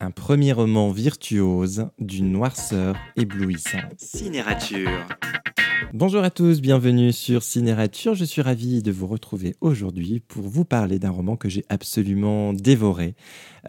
un premier roman virtuose d'une noirceur éblouissante. Cinérature. Bonjour à tous, bienvenue sur Cinérature. Je suis ravi de vous retrouver aujourd'hui pour vous parler d'un roman que j'ai absolument dévoré,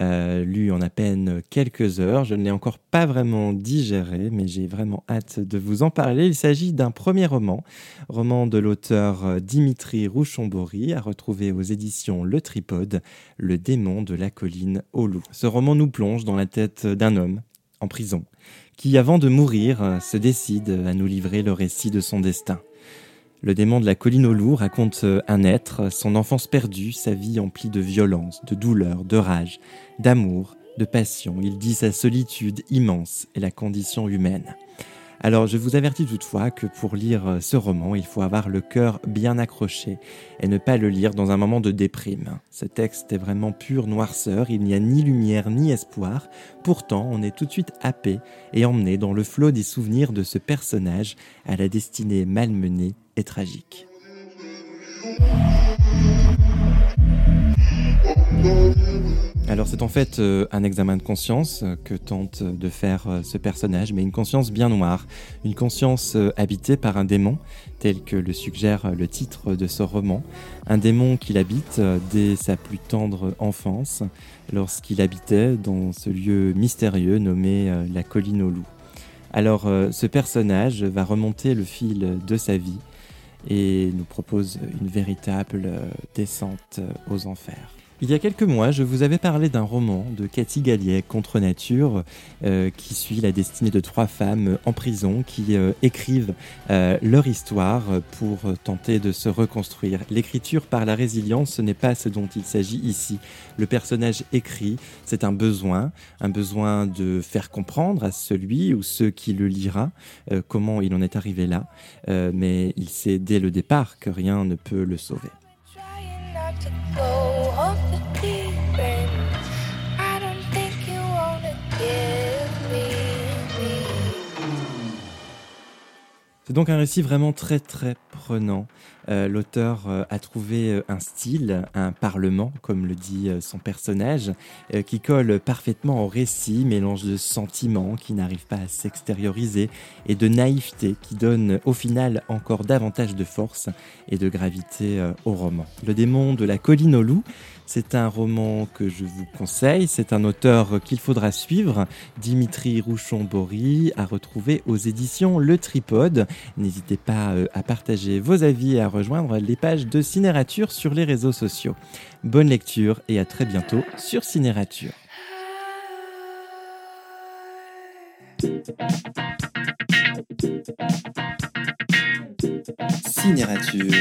euh, lu en à peine quelques heures. Je ne l'ai encore pas vraiment digéré, mais j'ai vraiment hâte de vous en parler. Il s'agit d'un premier roman, roman de l'auteur euh, Dimitri Rouchon-Bory, à retrouver aux éditions Le Tripode, Le démon de la colline au loup. Ce roman nous plonge dans la tête d'un homme en prison qui, avant de mourir, se décide à nous livrer le récit de son destin. Le démon de la colline au loup raconte un être, son enfance perdue, sa vie emplie de violence, de douleur, de rage, d'amour, de passion. Il dit sa solitude immense et la condition humaine. Alors je vous avertis toutefois que pour lire euh, ce roman, il faut avoir le cœur bien accroché et ne pas le lire dans un moment de déprime. Ce texte est vraiment pure noirceur, il n'y a ni lumière ni espoir, pourtant on est tout de suite happé et emmené dans le flot des souvenirs de ce personnage à la destinée malmenée et tragique. Alors c'est en fait euh, un examen de conscience euh, que tente de faire euh, ce personnage, mais une conscience bien noire, une conscience habitée par un démon, tel que le suggère le titre de ce roman, un démon qu'il habite dès sa plus tendre enfance, lorsqu'il habitait dans ce lieu mystérieux nommé la colline aux loups. Alors ce personnage va remonter le fil de sa vie et nous propose une véritable descente aux enfers. Il y a quelques mois, je vous avais parlé d'un roman de Cathy Gallier, Contre Nature, euh, qui suit la destinée de trois femmes en prison qui euh, écrivent euh, leur histoire pour tenter de se reconstruire. L'écriture par la résilience, ce n'est pas ce dont il s'agit ici. Le personnage écrit, c'est un besoin, un besoin de faire comprendre à celui ou ceux qui le lira comment il en est arrivé là, mais il sait dès le départ que rien ne peut le sauver. C'est donc un récit vraiment très très Euh, l'auteur euh, a trouvé euh, un style, un parlement, comme le dit son personnage, qui colle parfaitement au récit, mélange de sentiments qui n'arrivent pas à s'extérioriser et de naïveté qui donne au final encore davantage de force et de gravité au roman. Le démon de la colline au loup, c'est un roman que je vous conseille. C'est un auteur qu'il faudra suivre, Dimitri Rouchon-Bory, à retrouver aux éditions Le Tripode. N'hésitez pas à vos avis et à rejoindre les pages de Cinérature sur les réseaux sociaux. Bonne lecture et à très bientôt sur Cinérature. Cinérature.